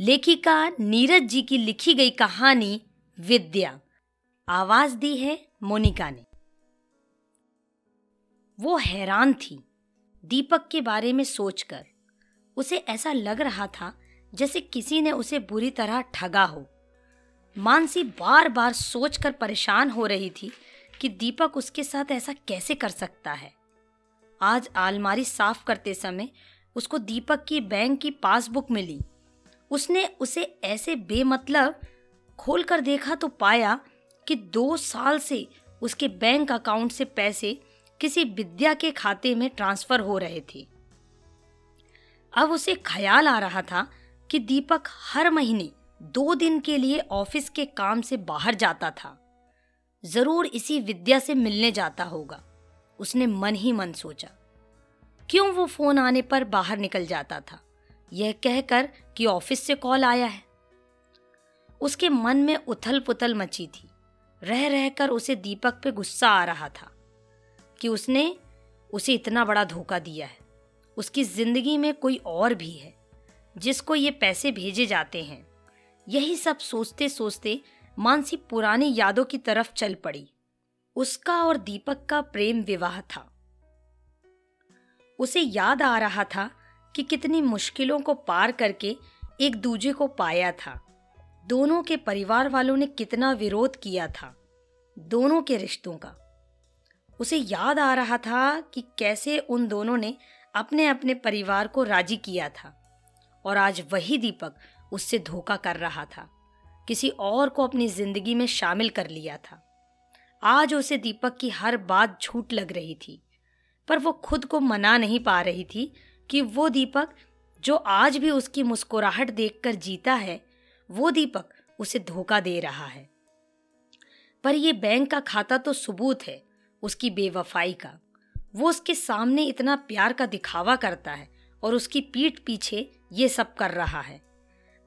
लेखिका नीरज जी की लिखी गई कहानी विद्या। आवाज़ दी है मोनिका ने। वो हैरान थी दीपक के बारे में सोचकर। उसे ऐसा लग रहा था जैसे किसी ने उसे बुरी तरह ठगा हो। मानसी बार बार सोचकर परेशान हो रही थी कि दीपक उसके साथ ऐसा कैसे कर सकता है। आज आलमारी साफ़ करते समय उसको दीपक की बैंक की पासबुक मिली। उसने उसे ऐसे बेमतलब खोलकर देखा तो पाया कि दो साल से उसके बैंक अकाउंट से पैसे किसी विद्या के खाते में ट्रांसफ़र हो रहे थे। अब उसे ख्याल आ रहा था कि दीपक हर महीने दो दिन के लिए ऑफ़िस के काम से बाहर जाता था। ज़रूर इसी विद्या से मिलने जाता होगा, उसने मन ही मन सोचा। क्यों वो फ़ोन आने पर बाहर निकल जाता था? यह कहकर कि ऑफ़िस से कॉल आया है। उसके मन में उथल पुथल मची थी। रह, रहकर उसे दीपक पे गुस्सा आ रहा था कि उसने उसे इतना बड़ा धोखा दिया है। उसकी ज़िंदगी में कोई और भी है, जिसको ये पैसे भेजे जाते हैं। यही सब सोचते सोचते मानसी पुरानी यादों की तरफ़ चल पड़ी। उसका और दीपक का प्रेम विवाह था। उसे याद आ रहा था कि कितनी मुश्किलों को पार करके एक दूजे को पाया था। दोनों के परिवार वालों ने कितना विरोध किया था, दोनों के रिश्तों का। उसे याद आ रहा था कि कैसे उन दोनों ने अपने अपने परिवार को राज़ी किया था और आज वही दीपक उससे धोखा कर रहा था, किसी और को अपनी ज़िंदगी में शामिल कर लिया था। आज उसे दीपक की हर बात झूठ लग रही थी, पर वो खुद को मना नहीं पा रही थी कि वो दीपक, जो आज भी उसकी मुस्कुराहट देखकर जीता है, वो दीपक उसे धोखा दे रहा है। पर ये बैंक का खाता तो सबूत है, उसकी बेवफाई का। वो उसके सामने इतना प्यार का दिखावा करता है और उसकी पीठ पीछे ये सब कर रहा है।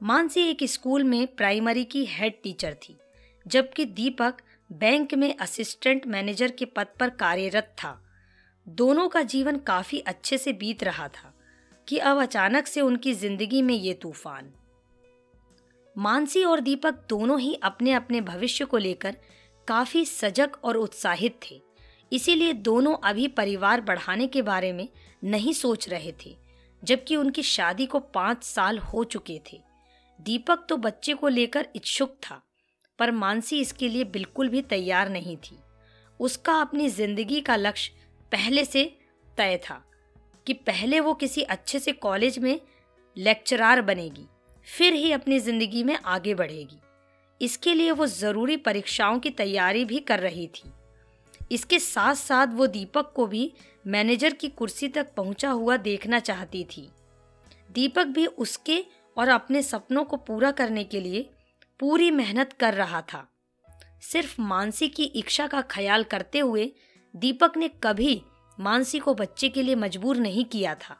मानसी एक स्कूल में प्राइमरी की हेड टीचर थी, जबकि दीपक बैंक में असिस्टेंट मैनेजर के पद पर कार्यरत था। दोनों का जीवन काफ़ी अच्छे से बीत रहा था। कि अब अचानक से उनकी ज़िंदगी में ये तूफ़ान। मानसी और दीपक दोनों ही अपने अपने भविष्य को लेकर काफ़ी सजग और उत्साहित थे। इसीलिए दोनों अभी परिवार बढ़ाने के बारे में नहीं सोच रहे थे, जबकि उनकी शादी को पाँच साल हो चुके थे। दीपक तो बच्चे को लेकर इच्छुक था, पर मानसी इसके लिए बिल्कुल भी तैयार नहीं थी। उसका अपनी ज़िंदगी का लक्ष्य पहले से तय था। कि पहले वो किसी अच्छे से कॉलेज में लेक्चरार बनेगी, फिर ही अपनी ज़िंदगी में आगे बढ़ेगी। इसके लिए वो ज़रूरी परीक्षाओं की तैयारी भी कर रही थी। इसके साथ साथ वो दीपक को भी मैनेजर की कुर्सी तक पहुँचा हुआ देखना चाहती थी। दीपक भी उसके और अपने सपनों को पूरा करने के लिए पूरी मेहनत कर रहा था। सिर्फ़ मानसी की इच्छा का ख्याल करते हुए दीपक ने कभी मानसी को बच्चे के लिए मजबूर नहीं किया था,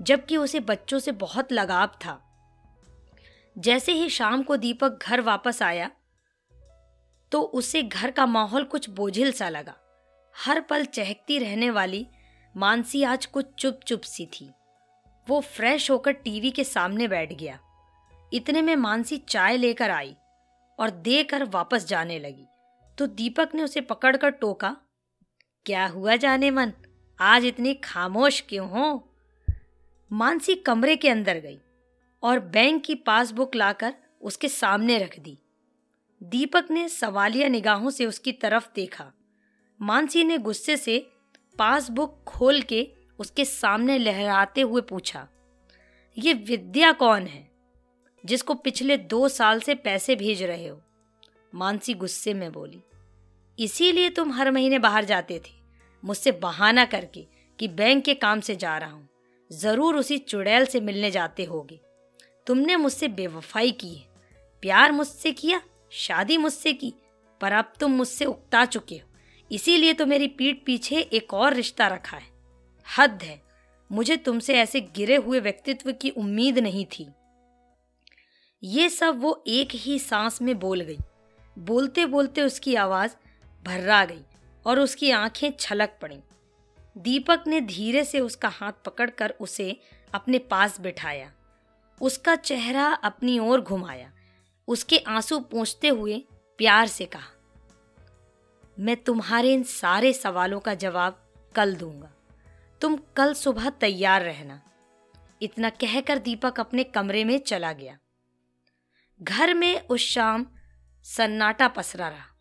जबकि उसे बच्चों से बहुत लगाव था। जैसे ही शाम को दीपक घर वापस आया तो उसे घर का माहौल कुछ बोझिल सा लगा। हर पल चहकती रहने वाली मानसी आज कुछ चुप चुप सी थी। वो फ्रेश होकर टीवी के सामने बैठ गया। इतने में मानसी चाय लेकर आई और देकर वापस जाने लगी। तो दीपक ने उसे पकड़कर टोका क्या हुआ जाने मन? आज इतनी खामोश क्यों हो? मानसी कमरे के अंदर गई और बैंक की पासबुक लाकर उसके सामने रख दी। दीपक ने सवालिया निगाहों से उसकी तरफ़ देखा। मानसी ने गुस्से से पासबुक खोल के उसके सामने लहराते हुए पूछा, ये विद्या कौन है जिसको पिछले दो साल से पैसे भेज रहे हो? मानसी गुस्से में बोली इसीलिए तुम हर महीने बाहर जाते थे। मुझसे बहाना करके कि बैंक के काम से जा रहा हूँ। ज़रूर उसी चुड़ैल से मिलने जाते होगे। तुमने मुझसे बेवफाई की है। प्यार मुझसे किया, शादी मुझसे की, पर अब तुम मुझसे उकता चुके हो। इसीलिए तो मेरी पीठ पीछे एक और रिश्ता रखा है। हद है, मुझे तुमसे ऐसे गिरे हुए व्यक्तित्व की उम्मीद नहीं थी। ये सब वो एक ही सांस में बोल गई। बोलते बोलते उसकी आवाज़ भर्रा गई और उसकी आँखें छलक पड़ी। दीपक ने धीरे से उसका हाथ पकड़कर उसे अपने पास बिठाया। उसका चेहरा अपनी ओर घुमाया। उसके आँसू पोंछते हुए प्यार से कहा, मैं तुम्हारे इन सारे सवालों का जवाब कल दूँगा। तुम कल सुबह तैयार रहना। इतना कहकर दीपक अपने कमरे में चला गया। घर में उस शाम सन्नाटा पसरा रहा।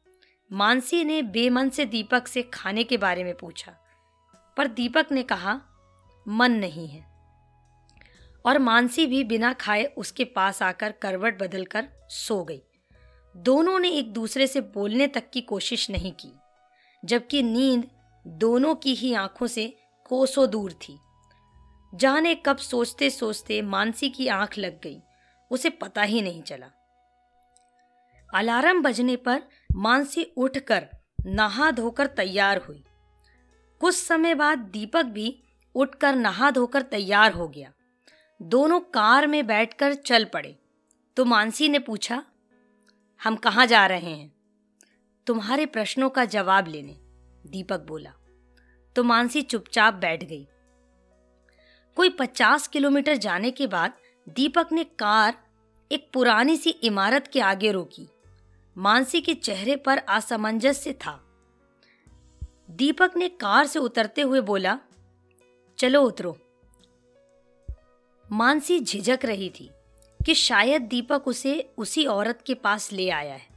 मानसी ने बेमन से दीपक से खाने के बारे में पूछा, पर दीपक ने कहा, मन नहीं है। और मानसी भी बिना खाए उसके पास आकर करवट बदलकर सो गई। दोनों ने एक दूसरे से बोलने तक की कोशिश नहीं की, जबकि नींद दोनों की ही आँखों से कोसों दूर थी। जाने कब सोचते सोचते मानसी की आँख लग गई, उसे पता ही नहीं चला। अलार्म बजने पर मानसी उठकर नहा धोकर तैयार हुई। कुछ समय बाद दीपक भी उठकर नहा धोकर तैयार हो गया। दोनों कार में बैठकर चल पड़े। तो मानसी ने पूछा, हम कहाँ जा रहे हैं? तुम्हारे प्रश्नों का जवाब लेने, दीपक बोला। तो मानसी चुपचाप बैठ गई। कोई पचास किलोमीटर जाने के बाद दीपक ने कार एक पुरानी सी इमारत के आगे रोकी। मानसी के चेहरे पर असमंजस्य था। दीपक ने कार से उतरते हुए बोला, चलो उतरो। मानसी झिझक रही थी कि शायद दीपक उसे उसी औरत के पास ले आया है।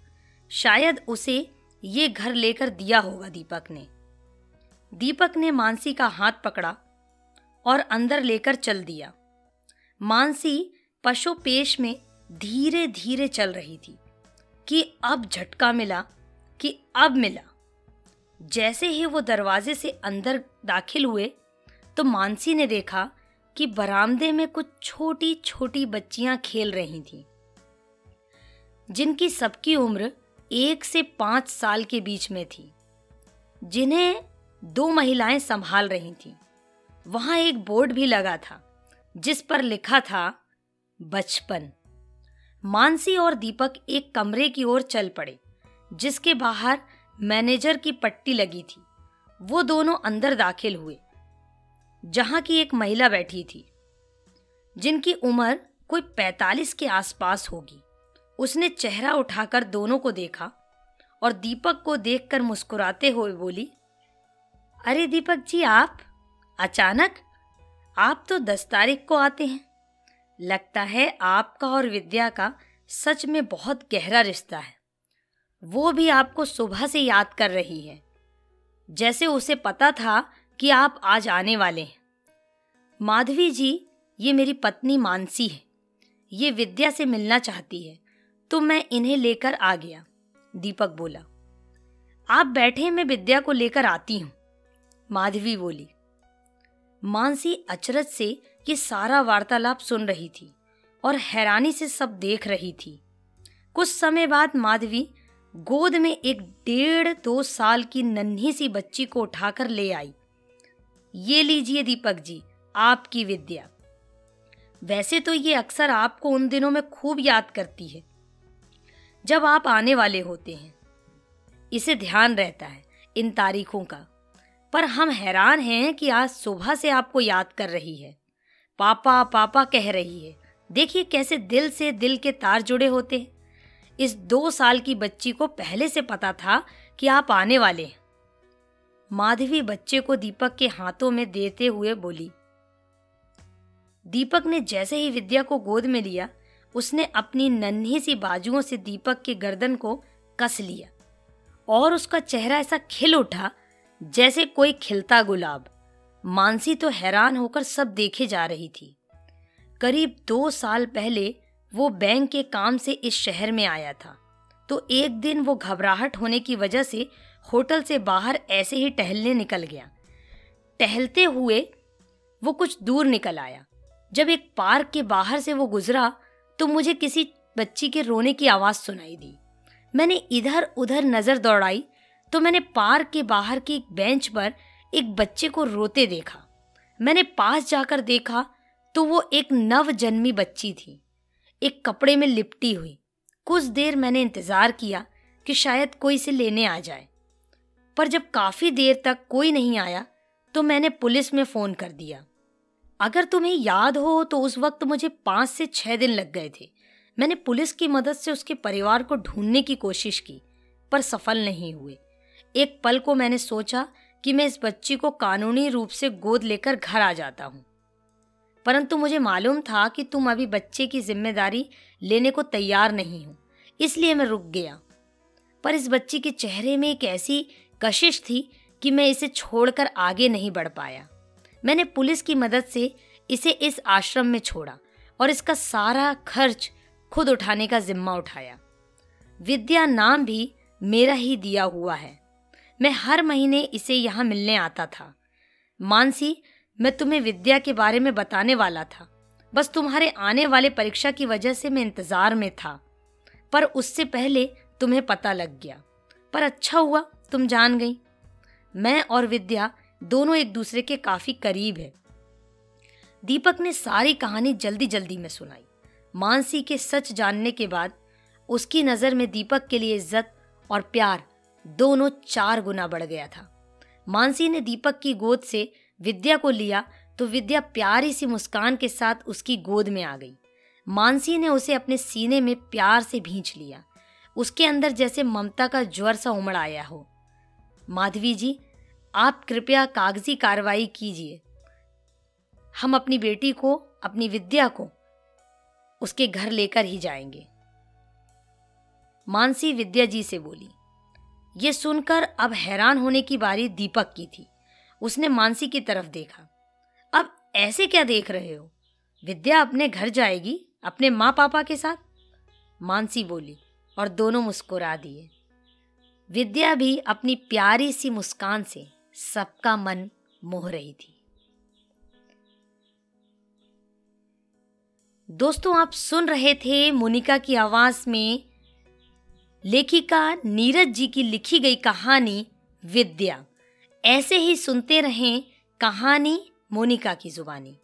शायद उसे ये घर लेकर दिया होगा दीपक ने। दीपक ने मानसी का हाथ पकड़ा और अंदर लेकर चल दिया। मानसी पशुपेश में धीरे धीरे चल रही थी। कि अब झटका मिला कि अब मिला। जैसे ही वो दरवाजे से अंदर दाखिल हुए तो मानसी ने देखा कि बरामदे में कुछ छोटी छोटी बच्चियाँ खेल रही थीं, जिनकी सबकी उम्र एक से पाँच साल के बीच में थी। जिन्हें दो महिलाएँ संभाल रही थीं। वहाँ एक बोर्ड भी लगा था जिस पर लिखा था बचपन। मानसी और दीपक एक कमरे की ओर चल पड़े, जिसके बाहर मैनेजर की पट्टी लगी थी। वो दोनों अंदर दाखिल हुए, जहाँ की एक महिला बैठी थी, जिनकी उम्र कोई पैतालीस के आसपास होगी। उसने चेहरा उठाकर दोनों को देखा और दीपक को देखकर मुस्कुराते हुए बोली, अरे दीपक जी, आप? अचानक? आप तो दस तारीख को आते हैं। लगता है आपका और विद्या का सच में बहुत गहरा रिश्ता है। वो भी आपको सुबह से याद कर रही है। जैसे उसे पता था कि आप आज आने वाले हैं। माधवी जी, ये मेरी पत्नी मानसी है। ये विद्या से मिलना चाहती है तो मैं इन्हें लेकर आ गया, दीपक बोला। आप बैठे मैं विद्या को लेकर आती हूँ, माधवी बोली। मानसी अचरज से ये सारा वार्तालाप सुन रही थी और हैरानी से सब देख रही थी। कुछ समय बाद माधवी गोद में एक डेढ़ दो साल की नन्ही सी बच्ची को उठाकर ले आई। ये लीजिए दीपक जी, आपकी विद्या। वैसे तो ये अक्सर आपको उन दिनों में खूब याद करती है, जब आप आने वाले होते हैं। इसे ध्यान रहता है इन तारीखों का। पर हम हैरान हैं कि आज सुबह से आपको याद कर रही है। पापा पापा कह रही है। देखिए कैसे दिल से दिल के तार जुड़े होते हैं। इस दो साल की बच्ची को पहले से पता था कि आप आने वाले माधवी बच्चे को दीपक के हाथों में देते हुए बोली, दीपक ने जैसे ही विद्या को गोद में लिया, उसने अपनी नन्ही सी बाजुओं से दीपक के गर्दन को कस लिया और उसका चेहरा ऐसा खिल उठा जैसे कोई खिलता गुलाब। मानसी तो हैरान होकर सब देखे जा रही थी। करीब दो साल पहले वो बैंक के काम से इस शहर में आया था। तो एक दिन वो घबराहट होने की वजह से होटल से बाहर ऐसे ही टहलने निकल गया। टहलते हुए वो कुछ दूर निकल आया। जब एक पार्क के बाहर से वो गुजरा तो मुझे किसी बच्ची के रोने की आवाज़ सुनाई दी। मैंने इधर उधर नज़र दौड़ाई तो मैंने पार्क के बाहर की एक बेंच पर एक बच्चे को रोते देखा। मैंने पास जाकर देखा तो वो एक नव जन्मी बच्ची थी। एक कपड़े में लिपटी हुई। कुछ देर मैंने इंतज़ार किया कि शायद कोई इसे लेने आ जाए। पर जब काफ़ी देर तक कोई नहीं आया तो मैंने पुलिस में फ़ोन कर दिया। अगर तुम्हें याद हो तो उस वक्त मुझे पाँच से छः दिन लग गए थे। मैंने पुलिस की मदद से उसके परिवार को ढूँढने की कोशिश की, पर सफल नहीं हुए। एक पल को मैंने सोचा कि मैं इस बच्ची को कानूनी रूप से गोद लेकर घर आ जाता हूँ। परंतु मुझे मालूम था कि तुम अभी बच्चे की ज़िम्मेदारी लेने को तैयार नहीं हो, इसलिए मैं रुक गया। पर इस बच्ची के चेहरे में एक ऐसी कशिश थी कि मैं इसे छोड़कर आगे नहीं बढ़ पाया। मैंने पुलिस की मदद से इसे इस आश्रम में छोड़ा और इसका सारा खर्च खुद उठाने का जिम्मा उठाया। विद्या नाम भी मेरा ही दिया हुआ है। मैं हर महीने इसे यहाँ मिलने आता था। मानसी, मैं तुम्हें विद्या के बारे में बताने वाला था। बस तुम्हारे आने वाले परीक्षा की वजह से मैं इंतज़ार में था। पर उससे पहले तुम्हें पता लग गया। पर अच्छा हुआ, तुम जान गई। मैं और विद्या दोनों एक दूसरे के काफ़ी करीब है। दीपक ने सारी कहानी जल्दी जल्दी में सुनाई। मानसी के सच जानने के बाद उसकी नज़र में दीपक के लिए इज़्ज़त और प्यार दोनों चार गुना बढ़ गया था। मानसी ने दीपक की गोद से विद्या को लिया तो विद्या प्यारी सी मुस्कान के साथ उसकी गोद में आ गई। मानसी ने उसे अपने सीने में प्यार से भींच लिया। उसके अंदर जैसे ममता का ज्वर सा उमड़ आया हो। माधवी जी, आप कृपया कागज़ी कार्रवाई कीजिए। हम अपनी बेटी को, अपनी विद्या को उसके घर लेकर ही जाएँगे। मानसी विद्या जी से बोली ये सुनकर अब हैरान होने की बारी दीपक की थी। उसने मानसी की तरफ़ देखा। अब ऐसे क्या देख रहे हो? विद्या अपने घर जाएगी, अपने माँ पापा के साथ? मानसी बोली और दोनों मुस्कुरा दिए। विद्या भी अपनी प्यारी सी मुस्कान से सबका मन मोह रही थी। दोस्तों, आप सुन रहे थे मोनिका की आवाज़ में लेखिका नीरज जी की लिखी गई कहानी विद्या। ऐसे ही सुनते रहें कहानी मोनिका की जुबानी।